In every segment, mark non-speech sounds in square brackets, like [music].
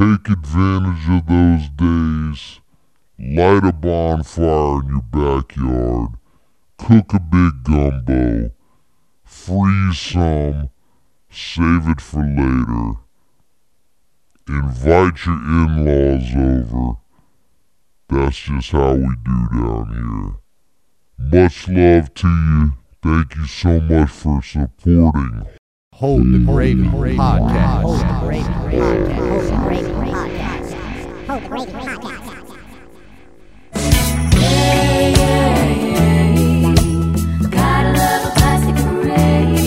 take advantage of those days. Light a bonfire in your backyard. Cook a big gumbo. Freeze some. Save it for later. Invite your in laws over. That's just how we do down here. Much love to you. Thank you so much for supporting Mm-hmm. Hold the Gravy Podcast. Hold the Gravy Podcast. Hold the Gravy Podcast. Hold the Gravy Podcast. Gotta love a classic parade.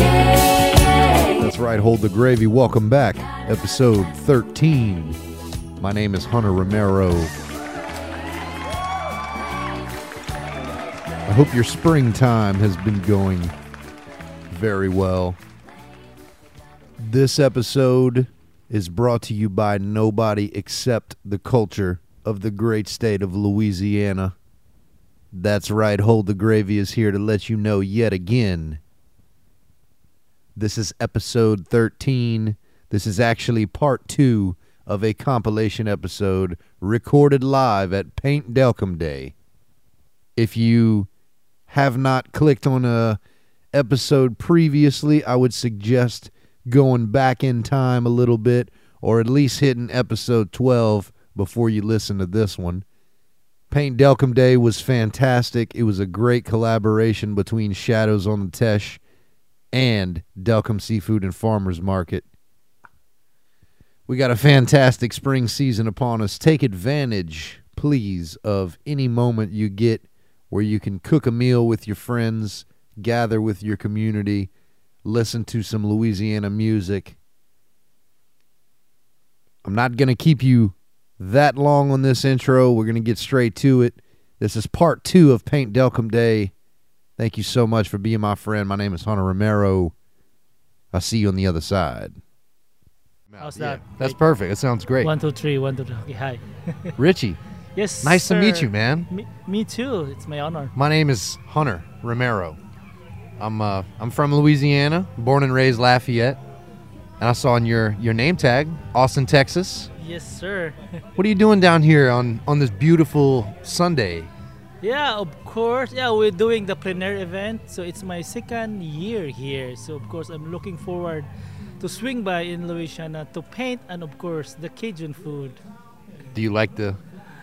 Yeah. That's right, Hold the Gravy. Welcome back. Episode 13. My name is Hunter Romero. I hope your springtime has been going very well. This episode is brought to you by nobody except the culture of the great state of Louisiana. That's right, Hold the Gravy is here to let you know yet again this is episode 13. This is actually part two of a compilation episode recorded live at Paint Delcambre Day. If you have not clicked on a episode previously, I would suggest going back in time a little bit or at least hitting episode 12 before you listen to this one. Paint Delcambre Day was fantastic. It was a great collaboration between Shadows on the Teche and Delcambre Seafood and Farmers Market. We got a fantastic spring season upon us. Take advantage, please, of any moment you get where you can cook a meal with your friends, gather with your community, listen to some Louisiana music. I'm not going to keep you that long on this intro. We're going to get straight to it. This is part two of Paint Delcambre Day. Thank you so much for being my friend. My name is Hunter Romero. I'll see you on the other side. How's that? That's perfect. That sounds great. One, two, three, one, two, three. Okay, hi. [laughs] Richie, Yes. nice to meet you, man. Me, me too. It's my honor. My name is Hunter Romero. I'm uh, I'm from Louisiana, born and raised Lafayette. And I saw on your, your name tag, Austin, Texas. Yes, sir. [laughs] What are you doing down here on, on this beautiful Sunday? yeah, of course. Yeah, we're doing the plein air event. So it's my second year here. So of course, I'm looking forward to swing by in Louisiana to paint and of course the Cajun food. Do you like the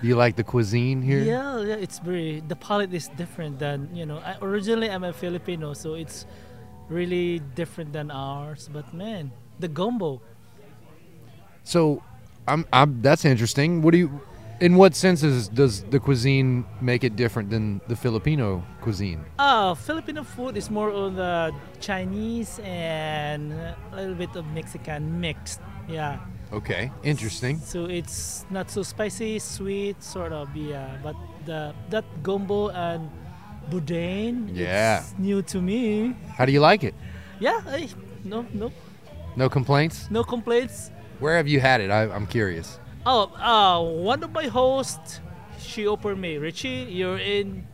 do you like the cuisine here? Yeah, yeah, it's very the palate is different than you know. I, originally, I'm a Filipino, so it's really different than ours. But man, the gumbo. So, I'm, I'm that's interesting. What do you in what senses does the cuisine make it different than the Filipino cuisine? Uh, Filipino food is more on the Chinese and a little bit of Mexican mixed. Yeah. Okay, interesting. So it's not so spicy, sweet, sort of. Yeah. But the that gumbo and boudin. Yeah. It's new to me. How do you like it? Yeah. I, no, no, No complaints? no complaints. Where have you had it? I, I'm curious. Oh, uh, one of my hosts, she offered me, Richie, you're in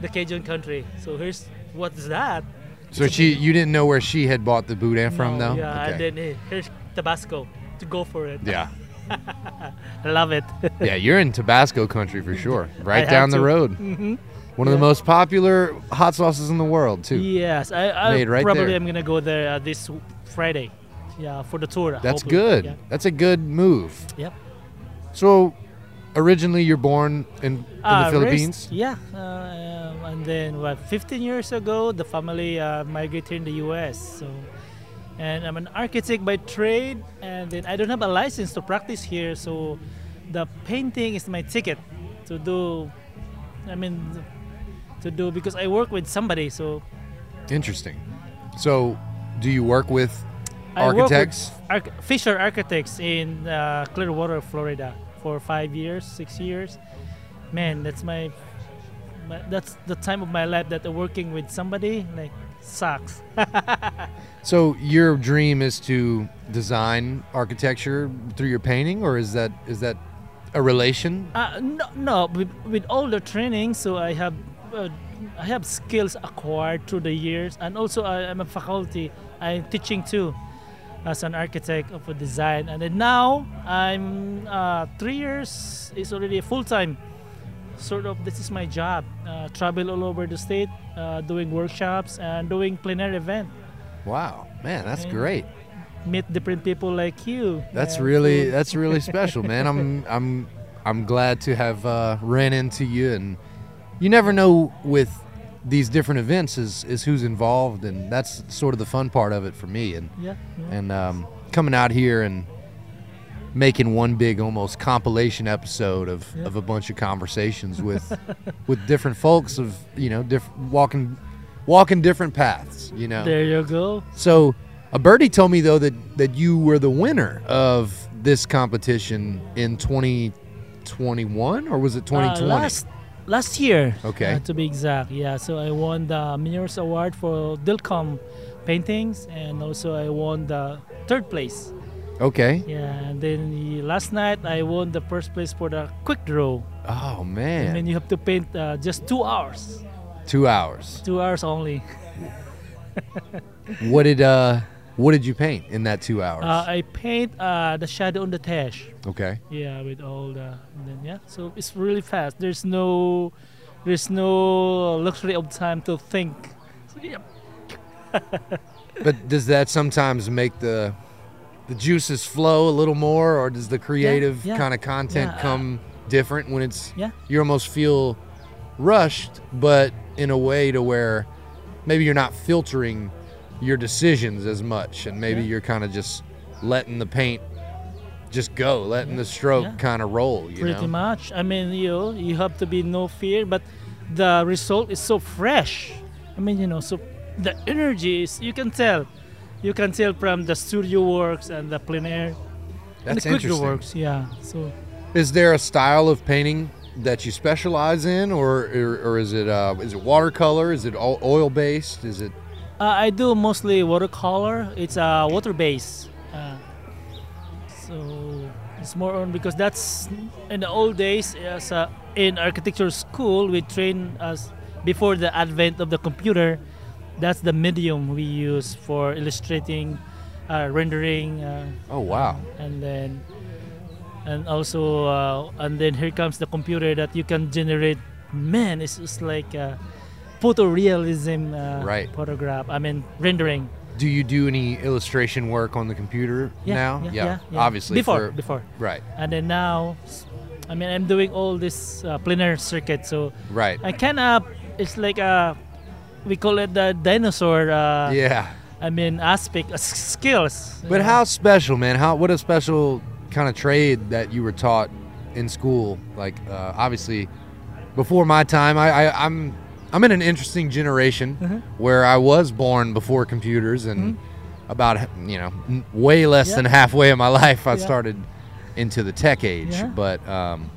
the Cajun country. So here's what's that? So she, you didn't know where she had bought the boudin from, No, though. Yeah, and Okay. then hey, here's Tabasco to go for it. yeah, [laughs] I love it. yeah. You're in Tabasco country for sure. [laughs] Right have down the road. hmm One of the most popular hot sauces in the world, too. Yes, I, I Made right probably there. am gonna go there uh, this Friday. Yeah, for the tour. That's hopefully. good. Yeah. That's a good move. Yep. So, originally you're born in, in Uh, the raised- Philippines. yeah, uh, and then what? 15 years ago, the family uh, migrated in the U.S. So, and I'm an architect by trade, and then I don't have a license to practice here. So, the painting is my ticket to do. I mean, to do because I work with somebody. So Interesting. So, do you work with I work with architects? arch- Fisher Architects in uh, Clearwater, Florida, for five years, six years. Man, that's my, my that's the time of my life that I'm working with somebody like sucks. [laughs] So, your dream is to design architecture through your painting, or is that is that a relation? Uh, no, no. With, with all the training, so I have, uh, I have skills acquired through the years, and also I, I'm a faculty. I'm teaching too, as an architect of a design, and then now I'm uh, three years is already full time. Sort of, this is my job. Uh, travel all over the state, uh, doing workshops and doing plein air event. Wow, man, that's And- great. Meet different people like you. That's and really that's really special, man. I'm [laughs] I'm I'm glad to have uh, ran into you, and you never know with these different events is is who's involved, and that's sort of the fun part of it for me. And yeah. yeah. and um, coming out here and making one big almost compilation episode of, Yeah. of a bunch of conversations with [laughs] with different folks of you know different walking walking different paths you know There you go. so a birdie told me though that that you were the winner of this competition in 2021 or was it 2020 Uh, last last year. Okay. uh, to be exact, yeah. So I won the Mayor's Award for Delcambre paintings, and also I won the third place. okay Yeah, and then the, last night I won the first place for the quick draw. oh man. And then you have to paint uh, just two hours, two hours two hours only. [laughs] what did uh what did you paint in that two hours Uh, I paint uh, the shadow on the Teche. okay Yeah, with all the and then yeah, so it's really fast. There's no, there's no luxury of time to think. So, yeah, [laughs] But does that sometimes make the the juices flow a little more, or does the creative yeah, kind of content yeah, come different when it's Yeah. you almost feel rushed, but in a way to where maybe you're not filtering your decisions as much, and maybe Yeah. you're kind of just letting the paint just go, letting the stroke Yeah. kind of roll. You pretty know? much. I mean, you know, you have to be no fear, but the result is so fresh. I mean, you know, so the energy is you can tell, you can tell from the studio works and the plein air, that's and the quick interesting. works. Yeah, so Is there a style of painting that you specialize in, or or, or is it uh, is it watercolor? Is it oil based? Is it uh, I do mostly watercolor. It's a uh, water base. Uh, so it's more on because that's in the old days as a, in architecture school we train us before the advent of the computer that's the medium we use for illustrating uh, rendering uh, Oh wow! and then and also uh, and then here comes the computer that you can generate man it's just like a photorealism uh, Right. photograph i mean rendering Do you do any illustration work on the computer yeah, now? yeah, yeah, yeah. obviously. before for- before right, and then now i mean i'm doing all this uh, plein air circuit so right. i kind of it's like a we call it the dinosaur uh, yeah. i mean aspect uh, skills But Yeah. how special, man? How what a special kind of trade that you were taught in school. Like uh, obviously, before my time, I, I I'm I'm in an interesting generation Mhm. where I was born before computers, and about you know way less Yeah. than halfway of my [laughs] life I Yeah. started into the tech age. Yeah. But um,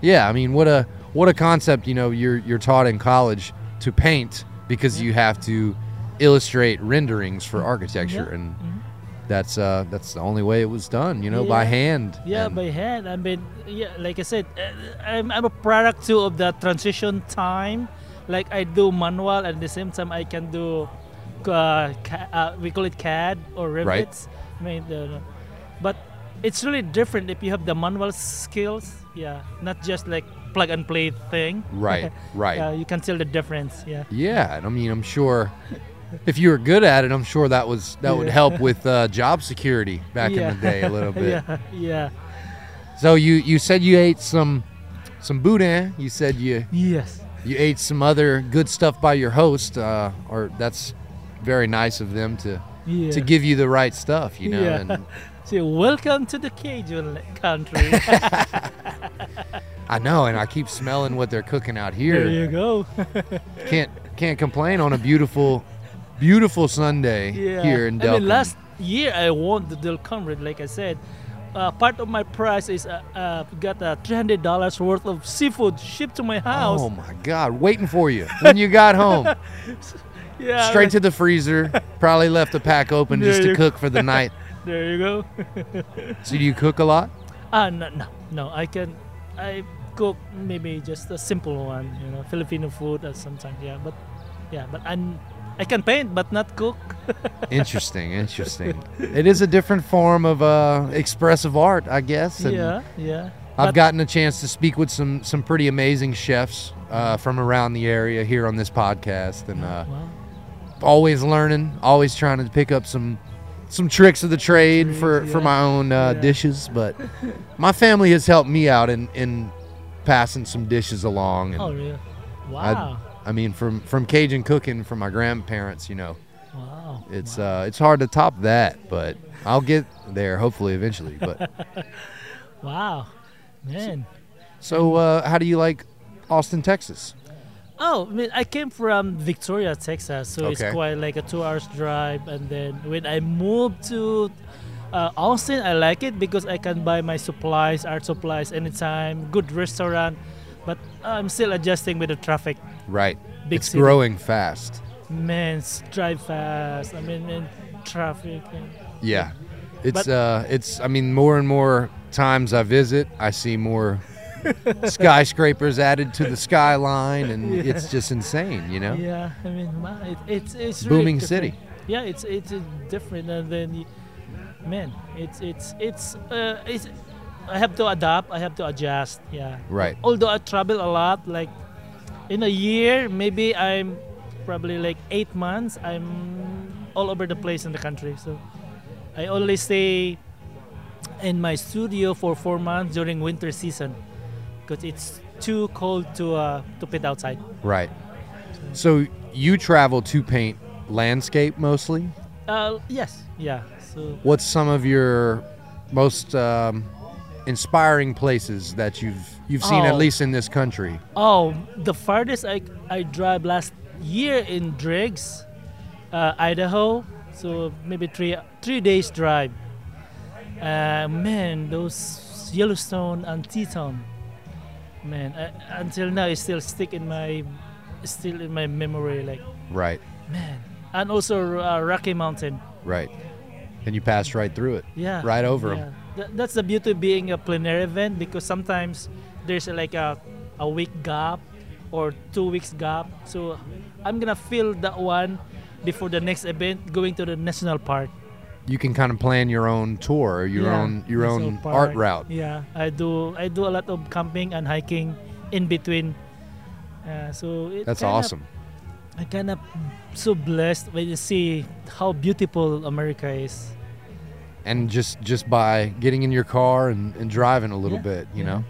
yeah, I mean, what a what a concept. You know, you're you're taught in college to paint because you have to illustrate renderings for architecture Yeah. and Mhm. That's uh that's the only way it was done you know by hand Yeah, And- by hand. I mean, yeah, like I said, uh, I'm, I'm a product too of the transition time. Like I do manual, and at the same time I can do, uh, ca- uh, we call it CAD or Revit. Right. I mean, the, but it's really different if you have the manual skills. Yeah, not just like plug and play thing. right [laughs] right Yeah, you can tell the difference. Yeah. yeah and i mean i'm sure if you were good at it i'm sure that was that would help with uh, job security back yeah. in the day a little [laughs] bit yeah, yeah. so you you said you ate some some boudin you said you Yes. you ate some other good stuff by your host uh, or that's very nice of them to Yeah. to give you the right stuff you know Yeah. and [laughs] So welcome to the Cajun country. [laughs] i know and i keep smelling what they're cooking out here. there you go. can't can't complain on a beautiful beautiful sunday yeah. here in I mean, last year I won the Delcambre Red, like I said. Uh, part of my prize is uh, uh, got uh, $300 worth of seafood shipped to my house. Oh my God! Waiting for you when you got home. [laughs] yeah, Straight to the freezer. Probably left the pack open just to cook [laughs] for the night. There you go. [laughs] So do you cook a lot? Ah, no, no, no. I can, I cook maybe just a simple one, you know, Filipino food or sometimes, yeah. But, yeah, but I'm, I can paint, but not cook. [laughs] Interesting, interesting. it is a different form of uh, expressive art, I guess. yeah, yeah. I've But- gotten a chance to speak with some some pretty amazing chefs uh, from around the area here on this podcast, and uh, Wow. always learning, always trying to pick up some some tricks of the trade for for yeah. my own uh, Yeah. dishes. But [laughs] my family has helped me out in in passing some dishes along. And Oh, really? Wow. I mean, from from Cajun cooking from my grandparents, you know, wow. it's uh it's hard to top that, but I'll get there hopefully eventually. But [laughs] Wow. Man. so, uh, how do you like Austin, Texas? Oh, I mean, I came from Victoria, Texas, so Okay. it's quite like a two hours drive. And then when I moved to uh, Austin, I like it because I can buy my supplies, art supplies, anytime. Good restaurant, but I'm still adjusting with the traffic. Right, Big it's city. growing fast. Man, drive fast. I mean, and traffic. And, Yeah, it's But- uh, it's. I mean, more and more times I visit, I see more [laughs] skyscrapers added to the skyline, and [laughs] Yeah. it's just insane. You know, yeah, I mean, wow, it, it's it's really booming different. city. Yeah, it's it's different, and then man, it's it's it's uh, it's. I have to adapt. I have to adjust. Yeah. Right. Although I travel a lot, like in a year, maybe I'm probably like eight months. I'm all over the place in the country. So I only stay in my studio for four months during winter season because it's too cold to uh, to paint outside. Right. So you travel to paint landscape mostly. Uh, yes. Yeah. So What's some of your most um, inspiring places that you've you've seen at Oh. least in this country? Oh, the farthest I I drive last year in Driggs, uh, Idaho. So maybe three three days drive. Uh, man, those Yellowstone and Teton. Man, I, until now it still stick in my, still in my memory. Like Right. man, and also uh, Rocky Mountain. Right. And you passed right through it. Yeah. Right over yeah. Th- that's the beauty of being a plein air event because sometimes there's like a, a week gap or two weeks gap. So I'm gonna fill that one before the next event going to the national park. You can kind of plan your own tour, your Yeah, own your own park. art route. Yeah, I do. I do a lot of camping and hiking in between. Uh, so it That's kinda- awesome. I kind of so blessed when you see how beautiful America is. And just just by getting in your car and, and driving a little Yeah, bit you yeah. know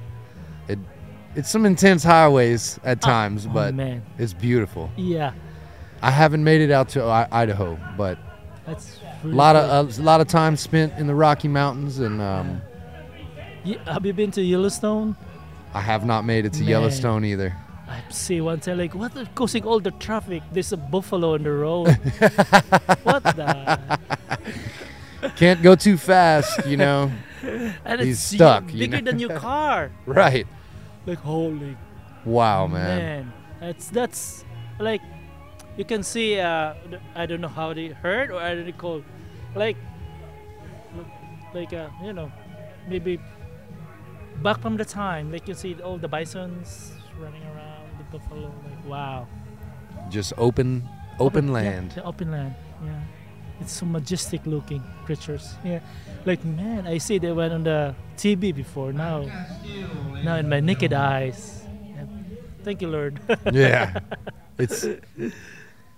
it it's some intense highways at times oh, but man, it's beautiful yeah, i haven't made it out to I- idaho but that's a lot of a lot of time spent in the rocky mountains and um, Ye- have you been to Yellowstone? i have not made it to Man. yellowstone either I see one time like what causing all the traffic? There's a buffalo on the road. [laughs] what the? Can't go too fast you know [laughs] And He's it's stuck, y- you bigger know? than your car. [laughs] right Like holy wow man, man. That's that's like you can see. Uh, I don't know how they heard or I don't recall. Like like uh, you know maybe back from the time like you see all the bisons running around the buffalo like wow just open open yeah, land the open land. Yeah. It's so majestic looking creatures. Yeah. Like man, I see they went on the TV before. Now now in my naked eyes. Yeah. Thank you, Lord. [laughs] yeah it's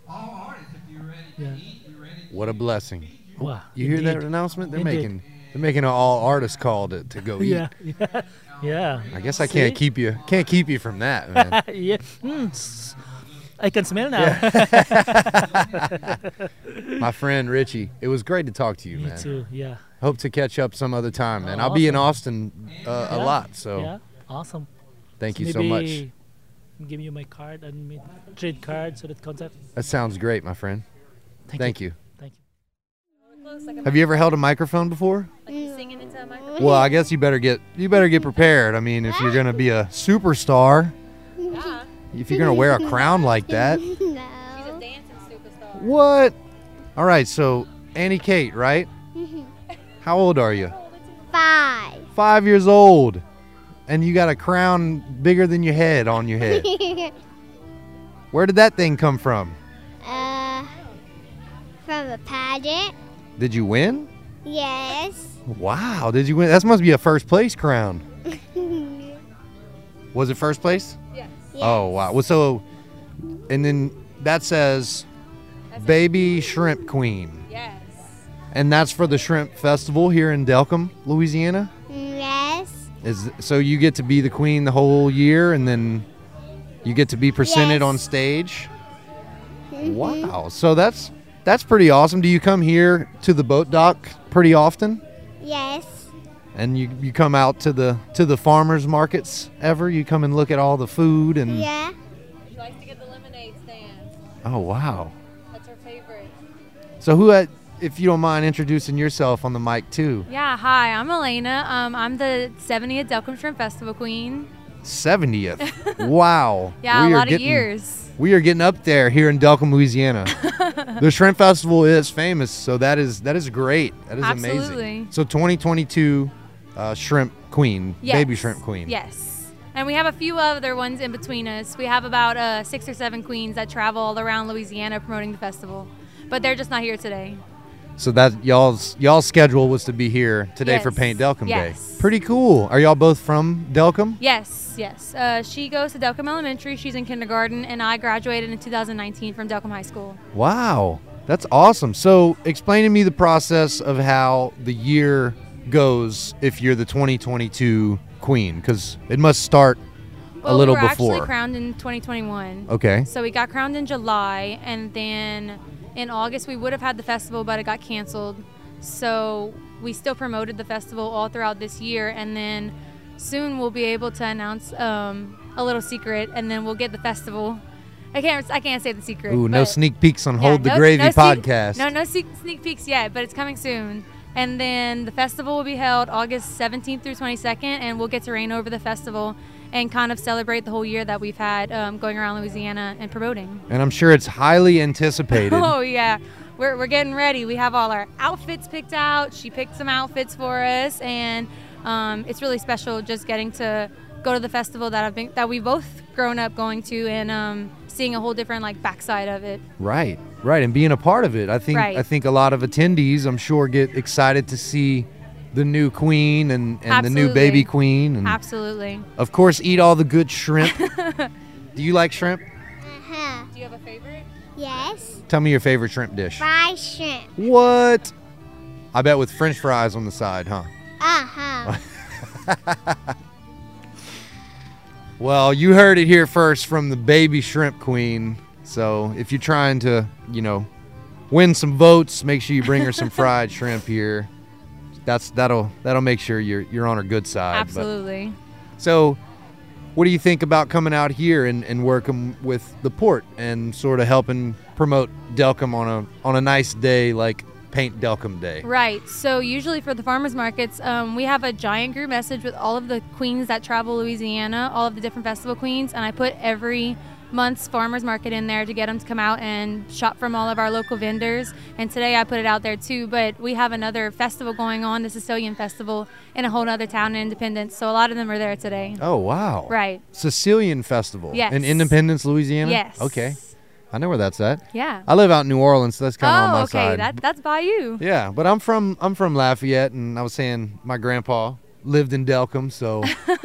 All artists, if you're ready to Yeah. eat, we're ready what a blessing wow. you hear that announcement they're Indeed. making they're making an all artist call to, to go eat Yeah. Yeah. [laughs] Yeah. I guess I can't keep you can't keep you from that, man. [laughs] yeah. Mm, I can smell now. [laughs] My friend Richie, it was great to talk to you, Me man. too. Yeah. Hope to catch up some other time, man. Oh, I'll be in. Austin uh, a lot, so Yeah. Awesome. thank you Maybe so much. Give you my card and me trade cards so that contact. That sounds great, my friend. Thank, Thank you. Thank you. Have you ever held a microphone before? Like singing into a microphone? Well, I guess you better get you better get prepared. I mean, if you're gonna be a superstar, Yeah. If you're gonna wear a crown like that, [laughs] She's a No. dancing superstar. what? All right, so Annie Kate, right? How old are you? Five. Five years old, and you got a crown bigger than your head on your head. [laughs] Where did that thing come from? uh, from a pageant. Did you win? Yes. Wow, did you win? That must be a first place crown. [laughs] Was it first place? Yes. Oh wow. Well, so, and then that says baby shrimp queen, Yes. and that's for the shrimp festival here in Delcambre, Louisiana. Yes. Is so you get to be the queen the whole year, and then you get to be presented Yes. on stage. Wow. So that's that's pretty awesome. Do you come here to the boat dock pretty often? Yes. And you, you come out to the to the farmers markets ever? You come and look at all the food and Yeah. She likes to get the lemonade stand. oh wow. That's her favorite. So who had, if you don't mind introducing yourself on the mic too? Yeah, hi, I'm Elena. Um, I'm the 70th Delcambre Shrimp Festival Queen. 70th. [laughs] wow. Yeah, We a are lot getting- of years. We are getting up there here in Delcambre, Louisiana. [laughs] the Shrimp Festival is famous, so that is that is great. That is Absolutely. amazing. So 2022 uh, Shrimp Queen, Yes. baby Shrimp Queen. Yes. And we have a few other ones in between us. We have about uh, six or seven queens that travel all around Louisiana promoting the festival, but they're just not here today. So that y'all's y'all's schedule was to be here today for Paint Delcambre Yes. Day. Pretty cool. Are y'all both from Delcambre? Yes, yes. Uh, she goes to Delcambre Elementary. She's in kindergarten, and I graduated in 2019 from Delcambre High School. Wow, that's awesome. So, explain to me the process of how the year goes if you're the 2022 queen, because it must start Well, a little we were before. actually crowned in 2021. okay. So we got crowned in July, and then in August we would have had the festival, but it got canceled. So we still promoted the festival all throughout this year, and then soon we'll be able to announce um, a little secret, and then we'll get the festival. I can't. I can't say the secret. Ooh, no sneak peeks on yeah, Hold the no- Gravy no podcast. No, no sneak peeks yet, but it's coming soon. And then the festival will be held August 17th through 22nd, and we'll get to reign over the festival and kind of celebrate the whole year that we've had um, going around Louisiana and promoting. And I'm sure it's highly [laughs] anticipated. Oh yeah, we're, we're getting ready. We have all our outfits picked out. She picked some outfits for us, and um, it's really special just getting to go to the festival that I've been that we've both grown up going to and um, seeing a whole different like backside of it. Right, right, and being a part of it. I think Right. I think a lot of attendees, I'm sure, get excited to see the new queen and, and the new baby queen, and Absolutely. of course, eat all the good shrimp. [laughs] Do you like shrimp? Uh-huh. Do you have a favorite? Yes. Tell me your favorite shrimp dish. Fried shrimp. What? I bet with French fries on the side, huh? Uh-huh. [laughs] Well, you heard it here first from the baby shrimp queen. So if you're trying to, you know, win some votes, make sure you bring her some [laughs] fried shrimp here. That's that'll that'll make sure you're you're on her good side. But- Absolutely. so what do you think about coming out here and, and working with the port and sort of helping promote Delcambre on a on a nice day like Paint Delcambre Day? Right. So usually for the farmers markets, um, we have a giant group message with all of the queens that travel Louisiana, all of the different festival queens, and I put every month's farmers market in there to get them to come out and shop from all of our local vendors. And today I put it out there too. But we have another festival going on, the Sicilian Festival, in a whole other town in Independence. So a lot of them are there today. Oh wow! Right. Sicilian Festival Yes. in Independence, Louisiana. Yes. Okay, I know where that's at. Yeah. I live out in New Orleans, so that's kind of on oh, my okay. side. That, that's by you. yeah, but I'm from I'm from Lafayette, and I was saying my grandpa lived in Delcambre, so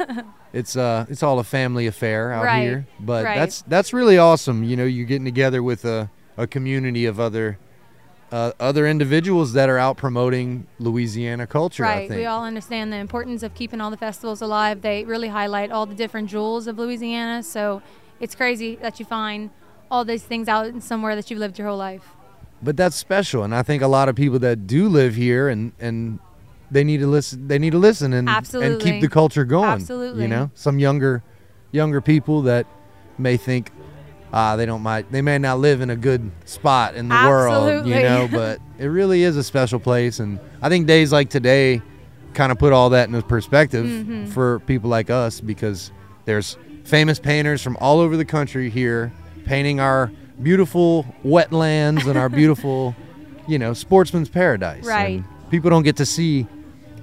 [laughs] it's uh it's all a family affair out Right, here. But right. that's that's really awesome. You know, you're getting together with a, a community of other uh, other individuals that are out promoting Louisiana culture. I Right. think. We all understand the importance of keeping all the festivals alive. They really highlight all the different jewels of Louisiana. So it's crazy that you find all these things out in somewhere that you've lived your whole life. but that's special and i think a lot of people that do live here and and they need to listen they need to listen and and keep the culture going Absolutely. you know some younger younger people that may think ah they don't might they may not live in a good spot in the world you know [laughs] but it really is a special place and i think days like today kind of put all that into perspective Mm-hmm. for people like us because there's famous painters from all over the country here painting our beautiful wetlands and our beautiful, you know, sportsman's paradise. Right. And people don't get to see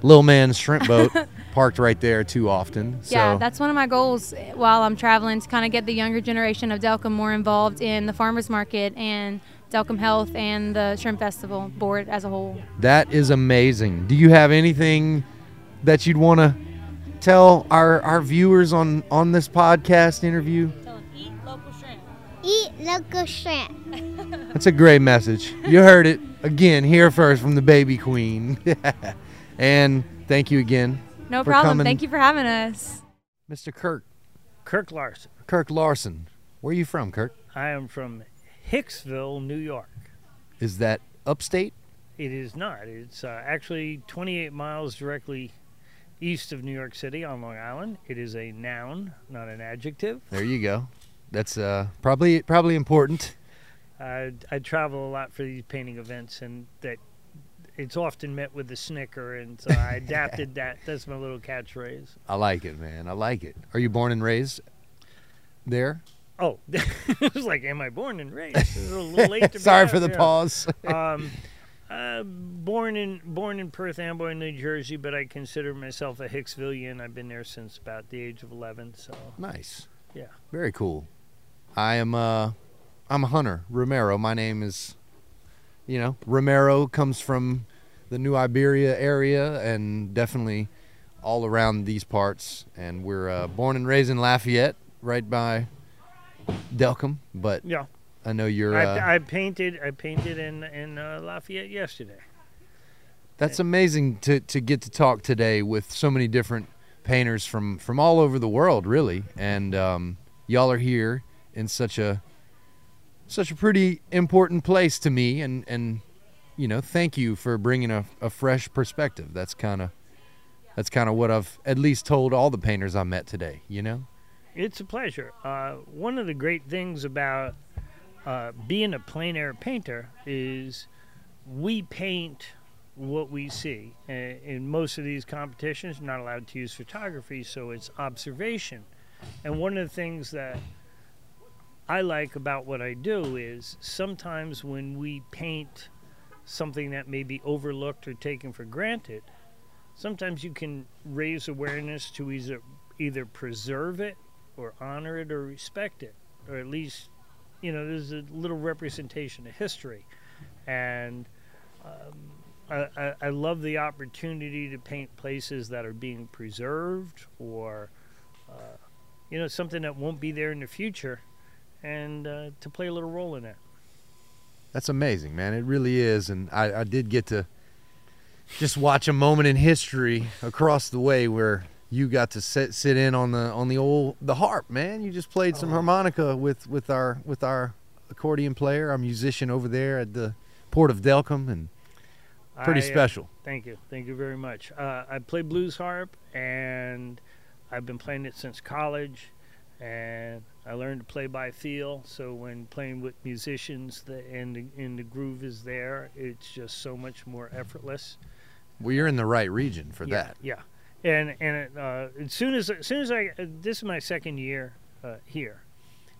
little Man's shrimp boat [laughs] parked right there too often. So Yeah, that's one of my goals while I'm traveling to kind of get the younger generation of Delcambre more involved in the farmers market and Delcambre Health and the Shrimp Festival board as a whole. That is amazing. Do you have anything that you'd want to tell our, our viewers on, on this podcast interview? Eat local shrimp. Eat local shrimp. That's a great message. You heard it again here first from the baby queen. [laughs] and thank you again, No For problem. coming. Thank you for having us. Mr. Kirk. Kirk Larson. Kirk Larson. Where are you from, Kirk? I am from Hicksville, New York. Is that upstate? It is not. It's uh, actually 28 miles directly east of New York City on Long Island. It is a noun, not an adjective. There you go. That's uh, probably probably important. I, I travel a lot for these painting events, and that it's often met with a snicker, and so I [laughs] adapted that. That's my little catchphrase. I like it, man. I like it. Are you born and raised there? Oh, [laughs] it was like, am I born and raised? It's a little late to [laughs] Sorry for the yeah. pause. um, uh, born in born in Perth Amboy, New Jersey, but I consider myself a Hicksvillian. I've been there since about the age of 11. So nice. Yeah. Very cool. I am uh I'm a hunter, Romero. My name is you know, Romero comes from the New Iberia area and definitely all around these parts and we're uh, born and raised in Lafayette, right by Delcambre, but yeah, I know you're uh, I, I painted I painted in in uh, Lafayette yesterday. That's amazing to, to get to talk today with so many different painters from, from all over the world, really. And um, y'all are here in such a such a pretty important place to me. And, and you know, thank you for bringing a, a fresh perspective. That's kind of that's kind of what I've at least told all the painters I met today. You know. It's a pleasure. Uh, one of the great things about uh, being a plein air painter is we paint what we see. Uh, in most of these competitions, you're not allowed to use photography, so it's observation. And one of the things that I like about what I do is sometimes when we paint something that may be overlooked or taken for granted, sometimes you can raise awareness to either either preserve it or honor it or respect it, or at least, you know, there's a little representation of history, and um, I, I, love the opportunity to paint places that are being preserved or, uh, you know, something that won't be there in the future, and uh, to play a little role in that. That's amazing, man. It really is. And I, I did get to just watch a moment in history across the way where you got to sit sit in on the on the old the harp, man. You just played some harmonica with with our with our accordion player, our musician over there at the port of Delcambre, and pretty I, uh, special. Thank you. Thank you very much. Uh, I play blues harp, and I've been playing it since college. And I learned to play by feel. So when playing with musicians, the and the, and the groove is there, it's just so much more effortless. Well, you're in the right region for yeah, that. Yeah. And and it, uh, as soon as as soon as I this is my second year uh, here,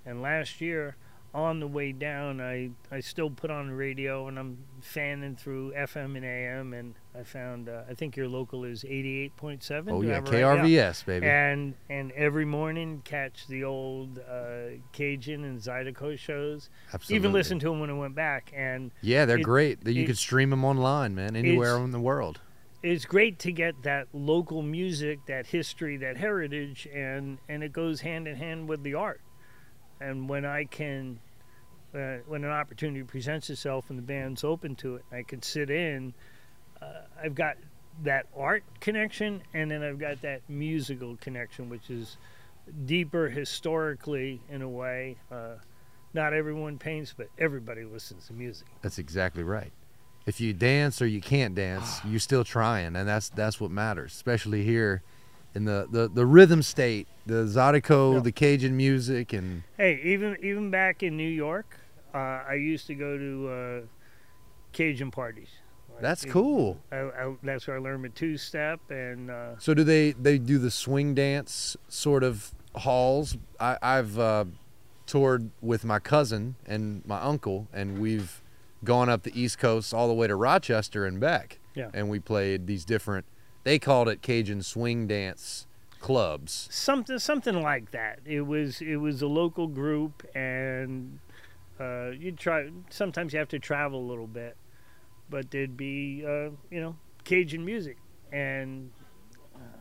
and last year on the way down, I I still put on the radio and I'm fanning through FM and AM, and I found uh, I think your local is eighty eight point seven. Oh yeah, KRVS baby. And and every morning catch the old uh, Cajun and Zydeco shows. Absolutely. Even listen to them when I went back, and Yeah, they're it- great. That You it- could stream them online, man, anywhere in the world. it's great to get that local music, that history, that heritage, and and it goes hand in hand with the art. And when I can, uh, when an opportunity presents itself and the band's open to it, I can sit in. Uh, I've got that art connection, and then I've got that musical connection, which is deeper historically in a way. Uh, not everyone paints, but everybody listens to music. That's exactly right. If you dance or you can't dance, [sighs] you're still trying, and that's that's what matters. Especially here in the the, the rhythm state, the Zydeco, Yeah. the Cajun music, and Hey, even even back in New York, uh, I used to go to uh, Cajun parties. Like, that's it- cool. I, I, that's where I learned the two step, and uh, So do they they do the swing dance sort of halls? I, I've uh, toured with my cousin and my uncle, and we've gone up the East Coast all the way to Rochester and back. Yeah. And we played these different. They called it Cajun swing dance clubs. something something like that. It was it was a local group, and Uh, you try. Sometimes you have to travel a little bit, but there'd be uh, you know Cajun music, and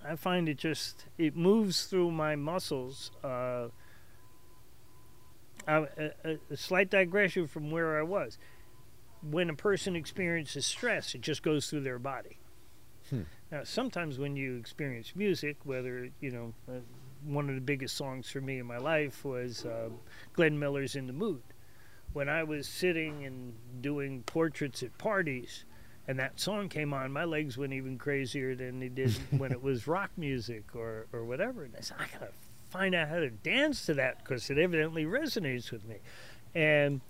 I find it just it moves through my muscles. Uh, a, a, a slight digression from where I was. When a person experiences stress, it just goes through their body. Hmm. Now, sometimes when you experience music, whether you know, uh, one of the biggest songs for me in my life was uh, Glenn Miller's "In the Mood." When I was sitting and doing portraits at parties, and that song came on, my legs went even crazier than they did [laughs] when it was rock music or, or whatever. And I said, I gotta find out how to dance to that because it evidently resonates with me. And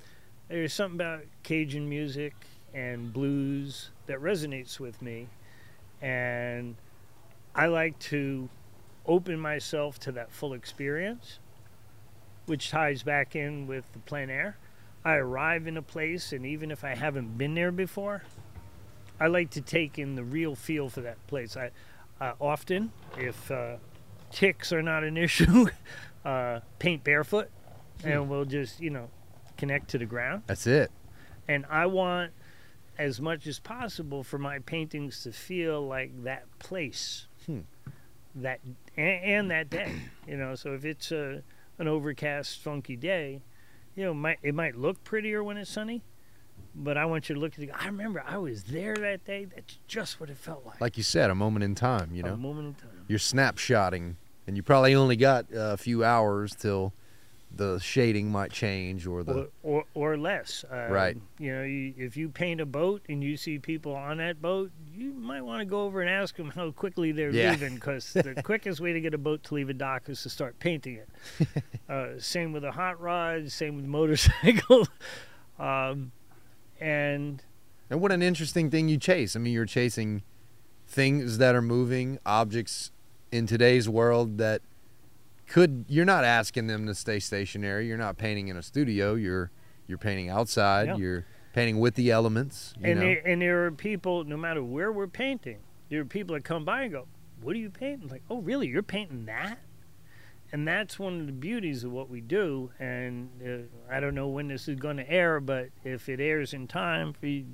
there's something about Cajun music and blues that resonates with me. And I like to open myself to that full experience, which ties back in with the plein air. I arrive in a place, and even if I haven't been there before, I like to take in the real feel for that place. I uh, often, if uh, ticks are not an [laughs] issue, uh, paint barefoot, and we'll just you know connect to the ground. That's it. And I want as much as possible for my paintings to feel like that place, Hmm. that and, and that day. [clears throat] You know, so if it's a an overcast, funky day, you know, might it might look prettier when it's sunny, but I want you to look at it. I remember I was there that day. That's just what it felt like. Like you said, a moment in time. You know, a moment in time. You're snapshotting, and you probably only got a few hours till the shading might change or the or, or, or less. Uh, Right. You know, you, if you paint a boat and you see people on that boat, you might want to go over and ask them how quickly they're Yeah. leaving, because the [laughs] quickest way to get a boat to leave a dock is to start painting it. [laughs] uh, same with a hot rod. Same with motorcycle. [laughs] um, and And what an interesting thing you chase. I mean, you're chasing things that are moving, objects in today's world that could you're not asking them to stay stationary. You're not painting in a studio. You're you're painting outside. Yeah. You're painting with the elements. You and know? there, and there are people, no matter where we're painting, there are people that come by and go, "What are you painting?" Like, "Oh, really? You're painting that?" And that's one of the beauties of what we do. And uh, I don't know when this is going to air, but if it airs in time, for you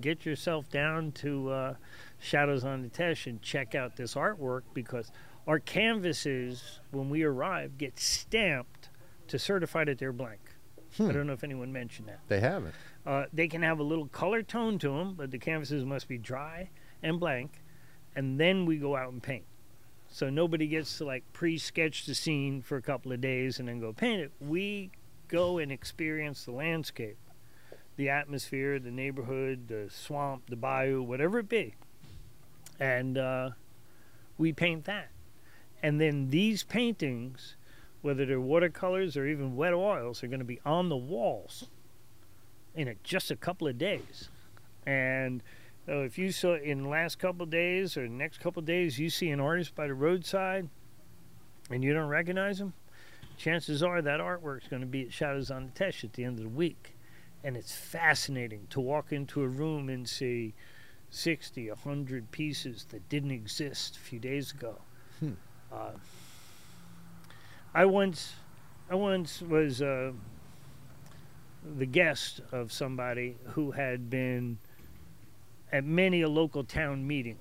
get yourself down to uh, Shadows on the Teche and check out this artwork because our canvases, when we arrive, get stamped to certify that they're blank. I Hmm. don't know if anyone mentioned that. they haven't. Uh, they can have a little color tone to them, but the canvases must be dry and blank, and then we go out and paint. So nobody gets to like pre-sketch the scene for a couple of days and then go paint it. We go and experience the landscape, the atmosphere, the neighborhood, the swamp, the bayou, whatever it be, and uh, we paint that. And then these paintings, whether they're watercolors or even wet oils, are going to be on the walls in a, just a couple of days. And so if you saw in the last couple of days or the next couple of days, you see an artist by the roadside and you don't recognize him, chances are that artwork's going to be at Shadows on the Teche at the end of the week. And it's fascinating to walk into a room and see 60, 100 pieces that didn't exist a few days ago. Hmm. Uh, I once, I once was uh, the guest of somebody who had been at many a local town meeting,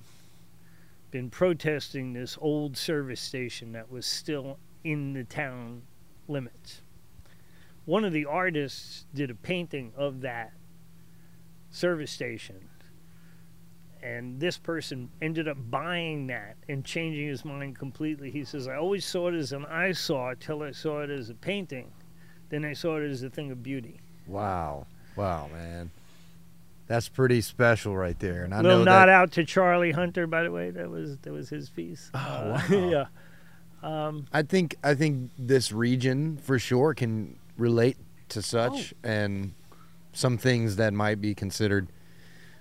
been protesting this old service station that was still in the town limits. One of the artists did a painting of that service station. And this person ended up buying that and changing his mind completely. He says, I always saw it as an eyesore till I saw it as a painting. Then I saw it as a thing of beauty. Wow. Wow, man. That's pretty special right there. And I little know nod that out to Charlie Hunter, by the way. That was that was his piece. Oh, Uh, wow. [laughs] yeah. Um, I think I think this region for sure can relate to such Oh. and some things that might be considered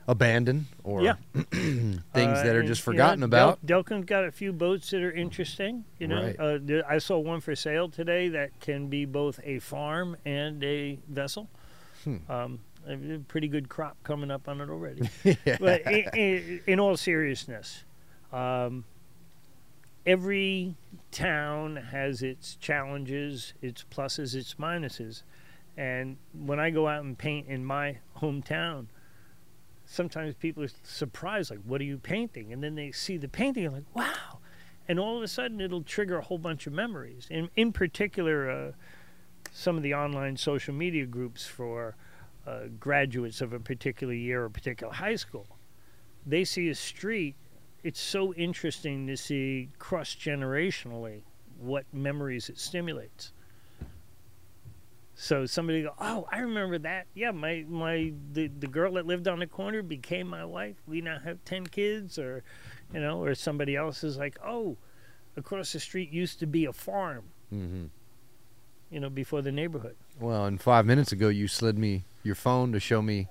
abandoned or Yeah. [clears throat] things uh, that are and, just you know, forgotten about. Del- Delcambre's got a few boats that are interesting. You know, Right. uh, there- I saw one for sale today that can be both a farm and a vessel. Hmm. Um, a pretty good crop coming up on it already. [laughs] but in, in, in all seriousness, um, every town has its challenges, its pluses, its minuses, And when I go out and paint in my hometown, sometimes people are surprised, like, "What are you painting?" And then they see the painting, and like, "Wow!" And all of a sudden, it'll trigger a whole bunch of memories. In in particular, uh, some of the online social media groups for uh, graduates of a particular year or particular high school, they see a street. It's so interesting to see cross generationally what memories it stimulates. So somebody go, oh, I remember that. Yeah, my my the, the girl that lived on the corner became my wife. We now have ten kids, or you know, or somebody else is like, oh, across the street used to be a farm. Mm-hmm. You know, before the neighborhood. Well, and five minutes ago, you slid me your phone to show me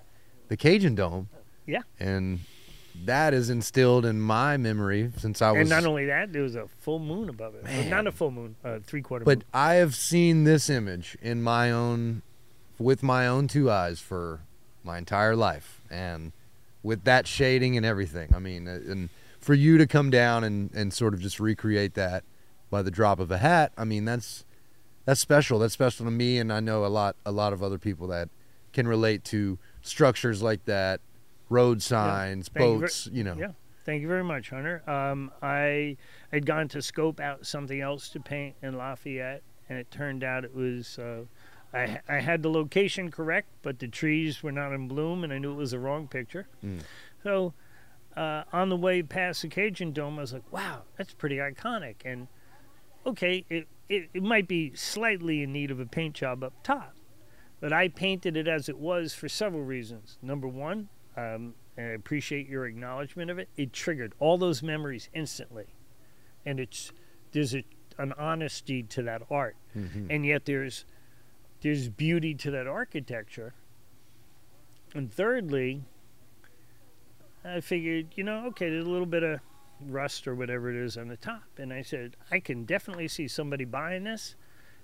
the Cajun Dome. Yeah. And that is instilled in my memory since I was. and not only that, there was a full moon above it. Man. not a full moon, uh, three quarter But moon. I have seen this image in my own, with my own two eyes for my entire life, and with that shading and everything. I mean, uh, and for you to come down and and sort of just recreate that by the drop of a hat. I mean, that's that's special. That's special to me, and I know a lot a lot of other people that can relate to structures like that, road signs, Thank you ver- boats. You, know, Yeah. Thank you very much, Hunter. Um, I had gone to scope out something else to paint in Lafayette, and it turned out it was. Uh, I, I had the location correct, but the trees were not in bloom, and I knew it was the wrong picture. Mm. So, uh, on the way past the Cajun Dome, I was like, "Wow, that's pretty iconic." And okay, it, it it might be slightly in need of a paint job up top, but I painted it as it was for several reasons. Number one, um, and I appreciate your acknowledgement of it. It triggered all those memories instantly, and it's there's a, an honesty to that art, Mhm. and yet there's there's beauty to that architecture. And thirdly, I figured, you know, okay, there's a little bit of rust or whatever it is on the top, and I said I can definitely see somebody buying this.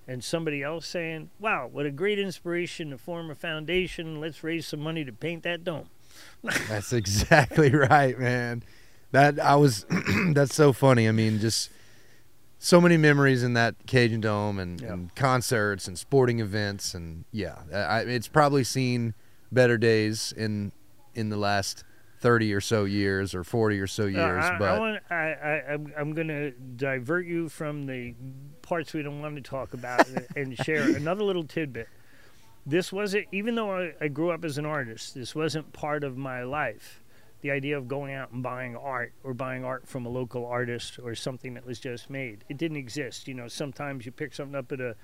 And somebody else saying, "Wow, what a great inspiration to form a foundation! Let's raise some money to paint that dome." [laughs] That's exactly right, man. That I was. [clears throat] that's so funny. I mean, just so many memories in that Cajun Dome and, Yeah. and concerts and sporting events and yeah, I, it's probably seen better days in in the last thirty or so years or forty or so Uh, years. I, but I want, I, I, I'm, I'm going to divert you from the parts we don't want to talk about and share another little tidbit. This wasn't, even though I, I grew up as an artist, this wasn't part of my life. The idea of going out and buying art or buying art from a local artist or something that was just made, it didn't exist. You know, sometimes you pick something up at a,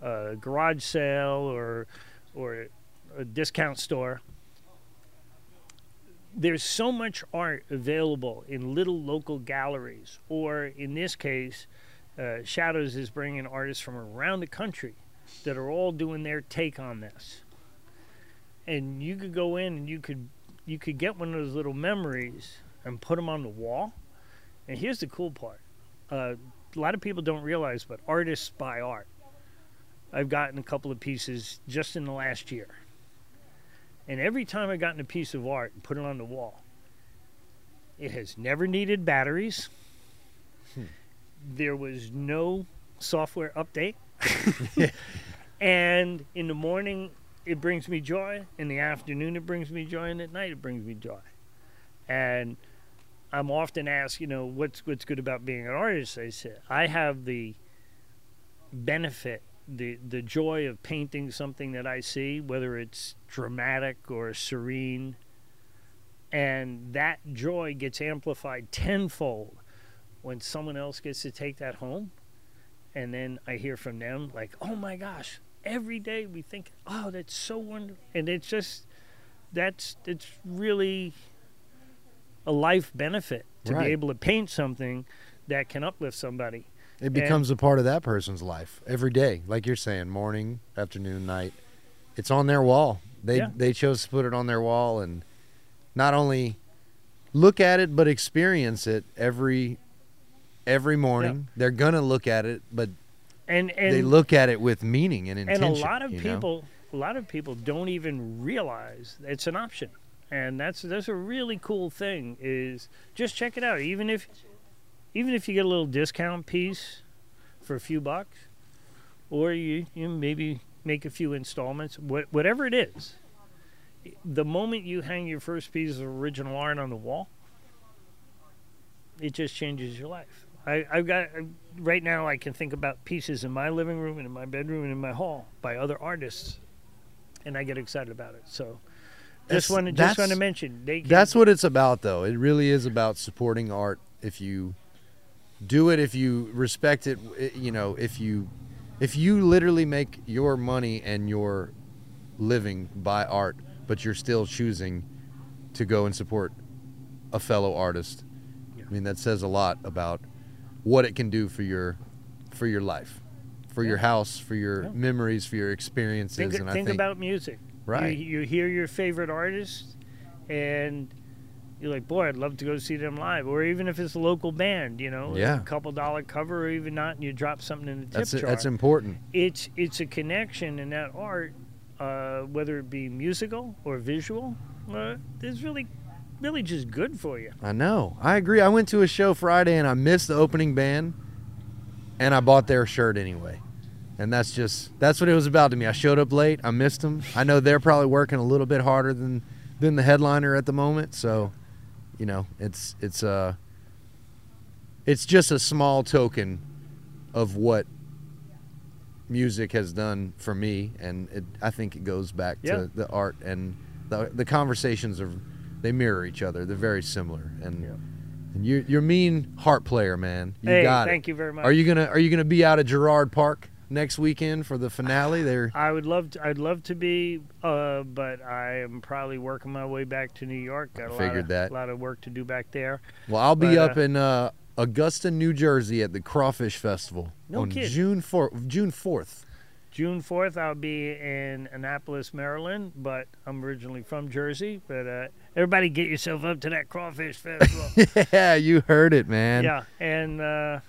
a garage sale or, or a discount store there's so much art available in little local galleries, or in this case, uh, Shadows is bringing artists from around the country that are all doing their take on this. And you could go in and you could you could get one of those little memories and put them on the wall. And here's the cool part: uh, a lot of people don't realize, but artists buy art. I've gotten a couple of pieces just in the last year. And every time I've gotten a piece of art and put it on the wall, it has never needed batteries. There was no software update. [laughs] and in the morning, it brings me joy. In the afternoon, it brings me joy. And at night, it brings me joy. And I'm often asked, you know, what's what's good about being an artist? I said, I have the benefit, the the joy of painting something that I see, whether it's dramatic or serene, and that joy gets amplified tenfold when someone else gets to take that home, and then I hear from them like, "Oh my gosh!" Every day we think, "Oh, that's so wonderful," and it's just that's it's really a life benefit to Right. be able to paint something that can uplift somebody. it becomes a part of that person's life every day, like you're saying, morning, afternoon, night. It's on their wall. They Yeah. they chose to put it on their wall and not only look at it but experience it every every morning. They're gonna look at it, but and and they look at it with meaning and intention. and a lot of you know? people a lot of people don't even realize it's an option and that's that's a really cool thing is just check it out even if even if you get a little discount piece for a few bucks or you you maybe make a few installments, what, whatever it is. The moment you hang your first piece of original art on the wall, it just changes your life. I, I've got uh, right now. I can think about pieces in my living room and in my bedroom and in my hall by other artists, and I get excited about it. So, just want to just want to mention they can, That's what it's about, though. It really is about supporting art. If you do it, if you respect it, eh, you know, if you if you literally make your money and your living by art, but you're still choosing to go and support a fellow artist, I mean, that says a lot about what it can do for your for your life, for your house, for your Yeah. memories, for your experiences. think, and I think think about music. Right. You, you hear your favorite artist, and you're like, boy, I'd love to go see them live. Or even if it's a local band, you know, Yeah. a couple dollar cover, or even not, and you drop something in the tip that's jar. that's important. it's it's a connection in that art, uh, whether it be musical or visual. Uh, it's really, really just good for you. I know. I agree. I went to a show Friday and I missed the opening band, and I bought their shirt anyway. And that's just that's what it was about to me. I showed up late. I missed them. I know they're probably working a little bit harder than than the headliner at the moment. So, you know, it's it's uh it's just a small token of what music has done for me, and it, I think it goes back to the art and the the conversations are they mirror each other. They're very similar, and Yeah. and you you're a mean harp player, man. You hey, got thank it. you very much. Are you gonna Are you gonna be out at Girard Park next weekend for the finale? [sighs] There. I would love to. I'd love to be, uh, but I am probably working my way back to New York. Got a lot Figured of, that. A lot of work to do back there. Well, I'll be But, up uh, in uh, Augusta, New Jersey, at the Crawfish Festival No on kidding. June fourth. June fourth. June 4th, I'll be in Annapolis, Maryland, but I'm originally from Jersey. But uh, everybody get yourself up to that crawfish festival. [laughs] yeah, you heard it, man. yeah, and uh,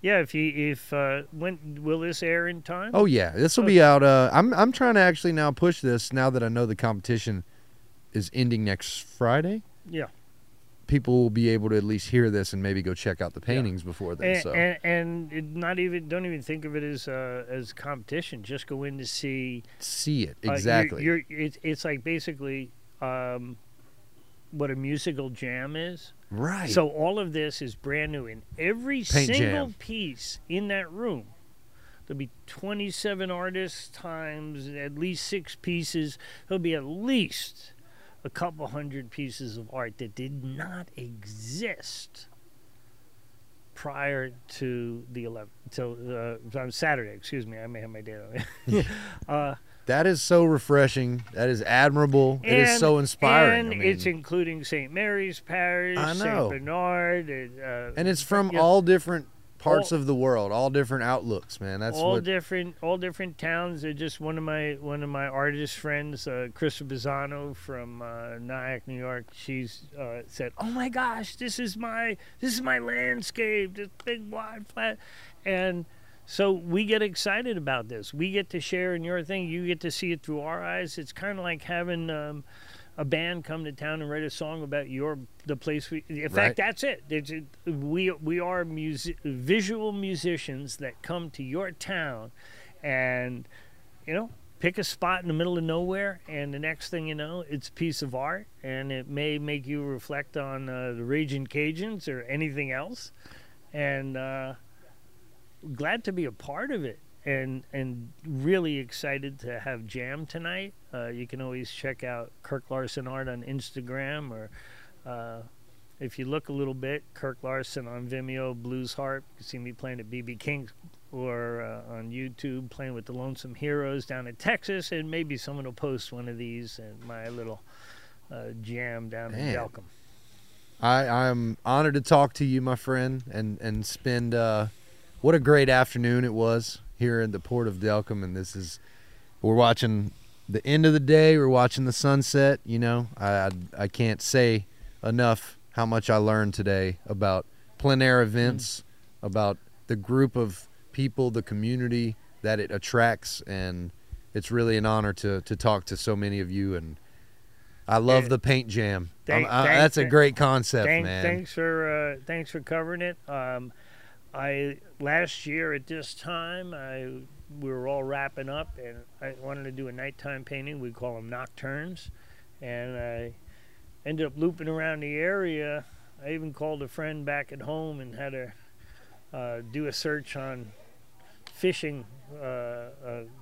yeah, if you if uh, when will this air in time? Oh yeah, this will be out. Uh, I'm I'm trying to actually now push this now that I know the competition is ending next Friday. yeah. People will be able to at least hear this and maybe go check out the paintings before then. And, so and, and it not even don't even think of it as uh, as competition. Just go in to see see it Uh, you're- exactly. You're, it's, it's like basically um, what a musical jam is. right. So all of this is brand new, and every Paint single jam. piece in that room, there'll be 27 artists times at least six pieces. There'll be at least a couple hundred pieces of art that did not exist prior to the 11th, till uh, on Saturday. Excuse me, I may have my date on. [laughs] [laughs] uh, that is so refreshing. That is admirable. it is so inspiring. And I mean, it's including St. Mary's Parish, St. Bernard, and, uh, and it's from all different parts All- of the world, all different outlooks, man. That's all what. different, all different towns. They're just one of my one of my artist friends, uh, Krista Bizzano from uh, Nyack, New York. She's uh, said, "Oh my gosh, this is my this is my landscape, this big wide flat," and so we get excited about this. We get to share in your thing. You get to see it through our eyes. It's kind of like having um, a band come to town and write a song about your the place. We, in Right. fact, that's it. It's, we we are music, visual musicians that come to your town, and you know. Pick a spot in the middle of nowhere, and the next thing you know, it's a piece of art, and it may make you reflect on uh, the Raging Cajuns or anything else. And uh, glad to be a part of it and and really excited to have jam tonight uh, you can always check out kirk larsen art on instagram or uh, if you look a little bit kirk larsen on vimeo blues harp you can see me playing at bb King's or uh, on youtube playing with the lonesome heroes down in texas and maybe someone will post one of these and my little uh, jam down in Man. Delcambre. I I'm honored to talk to you, my friend, and and spend. Uh, what a great afternoon it was here in the port of Delcambre, and this is we're watching the end of the day. We're watching the sunset. You know, I I, I can't say enough how much I learned today about plein air events, about the group of people, the community that it attracts, and it's really an honor to to talk to so many of you and. I love Yeah. the paint jam. Thank- I- thank- that's a great concept, Thank, man. Thanks for uh, thanks for covering it. Um, I last year at this time I we were all wrapping up and I wanted to do a nighttime painting. We call them nocturnes, and I ended up looping around the area. I even called a friend back at home and had her uh, do a search on fishing uh, uh,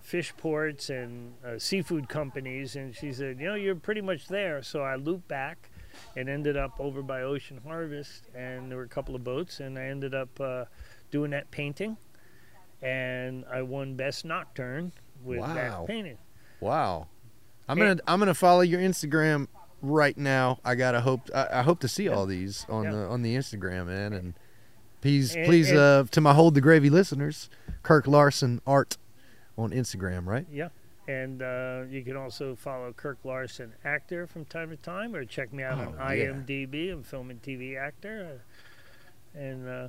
fish ports and uh, seafood companies, and she said, "You know, you're pretty much there." So I looped back and ended up over by Ocean Harvest, and there were a couple of boats, and I ended up uh, doing that painting, and I won Best Nocturne with Wow. that painting. Wow. I'm Hey. gonna I'm gonna follow your Instagram right now. I gotta hope I, I hope to see all these on the on the Instagram, man. And please And- please and- uh to my hold the gravy listeners, Kirk Larsen art on Instagram, right? Yeah. And uh, you can also follow Kirk Larsen, actor, from time to time, or check me out on Oh, yeah. IMDb. I'm film and TV actor, uh, and uh,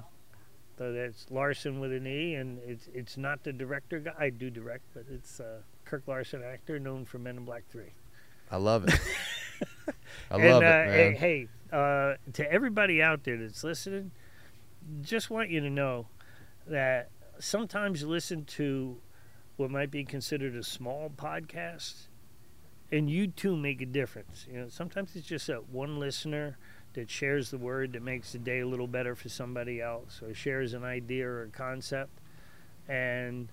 so that's Larsen with an E. And it's it's not the director guy. I do direct, but it's uh, Kirk Larsen, actor, known for Men in Black Three. I love it. [laughs] I and, love uh, it, man. Hey, hey, uh, to everybody out there that's listening, just want you to know that sometimes you listen to what might be considered a small podcast, and you too make a difference. You know, sometimes it's just that one listener that shares the word that makes the day a little better for somebody else, or shares an idea or a concept, and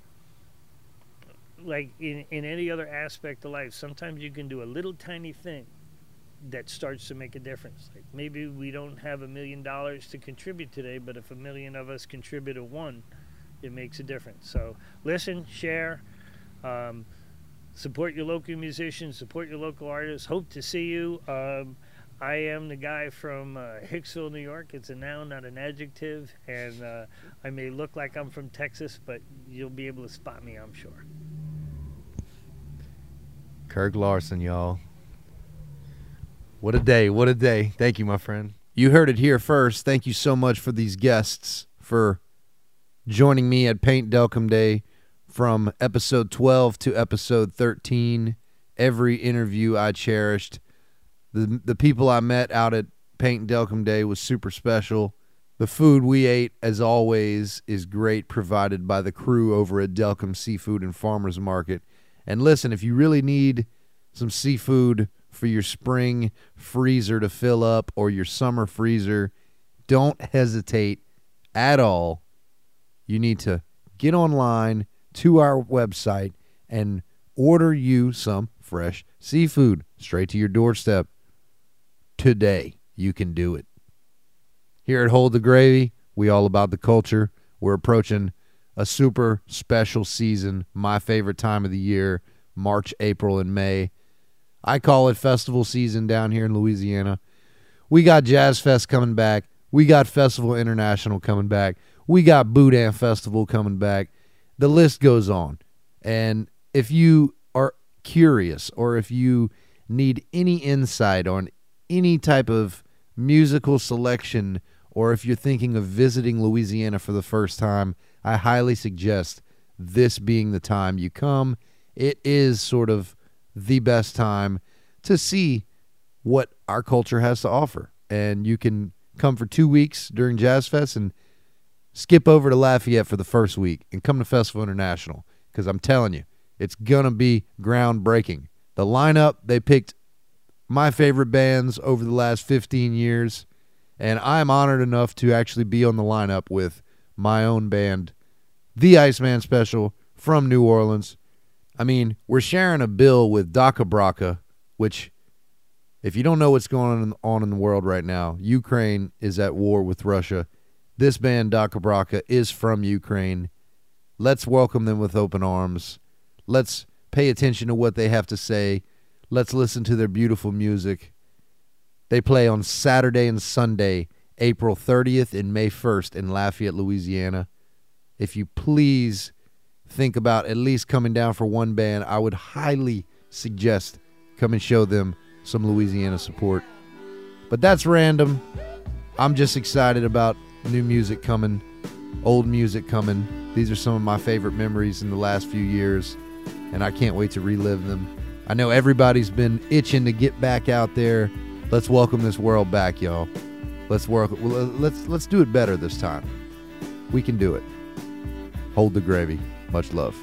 like in, in any other aspect of life, sometimes you can do a little tiny thing that starts to make a difference. Like maybe we don't have a million dollars to contribute today, but if a million of us contribute a one, it makes a difference. So listen, share, um, support your local musicians, support your local artists. Hope to see you. Um, I am the guy from uh, Hicksville, New York. It's a noun, not an adjective. And uh, I may look like I'm from Texas, but you'll be able to spot me, I'm sure. Kirk Larsen, y'all. What a day. What a day. Thank you, my friend. You heard it here first. Thank you so much for these guests for joining me at Paint Delcambre Day from episode 12 to episode 13. Every interview I cherished. The the people I met out at Paint Delcambre Day was super special. The food we ate, as always, is great, provided by the crew over at Delcambre Seafood and Farmers Market. And listen, if you really need some seafood for your spring freezer to fill up or your summer freezer, don't hesitate at all. You need to get online to our website and order you some fresh seafood straight to your doorstep today. You can do it. Here at Hold the Gravy, we all about the culture. We're approaching a super special season, my favorite time of the year, March, April, and May. I call it festival season down here in Louisiana. We got Jazz Fest coming back. We got Festival International coming back. We got Boudin Festival coming back. The list goes on. And if you are curious or if you need any insight on any type of musical selection or if you're thinking of visiting Louisiana for the first time, I highly suggest this being the time you come. It is sort of the best time to see what our culture has to offer. And you can come for two weeks during Jazz Fest and skip over to Lafayette for the first week and come to Festival International because I'm telling you, it's going to be groundbreaking. The lineup, they picked my favorite bands over the last 15 years, and I'm honored enough to actually be on the lineup with my own band, The Iceman Special from New Orleans. I mean, we're sharing a bill with Dakha Brakha, which, if you don't know what's going on in the world right now, Ukraine is at war with Russia. This band, Dakha Brakha, is from Ukraine. Let's welcome them with open arms. Let's pay attention to what they have to say. Let's listen to their beautiful music. They play on Saturday and Sunday, April 30th and May 1st in Lafayette, Louisiana. If you please think about at least coming down for one band, I would highly suggest come and show them some Louisiana support. But that's random. I'm just excited about new music coming, old music coming. These are some of my favorite memories in the last few years, and I can't wait to relive them. I know everybody's been itching to get back out there. Let's welcome this world back, y'all. Let's work. Let's let's do it better this time. We can do it. Hold the gravy. Much love.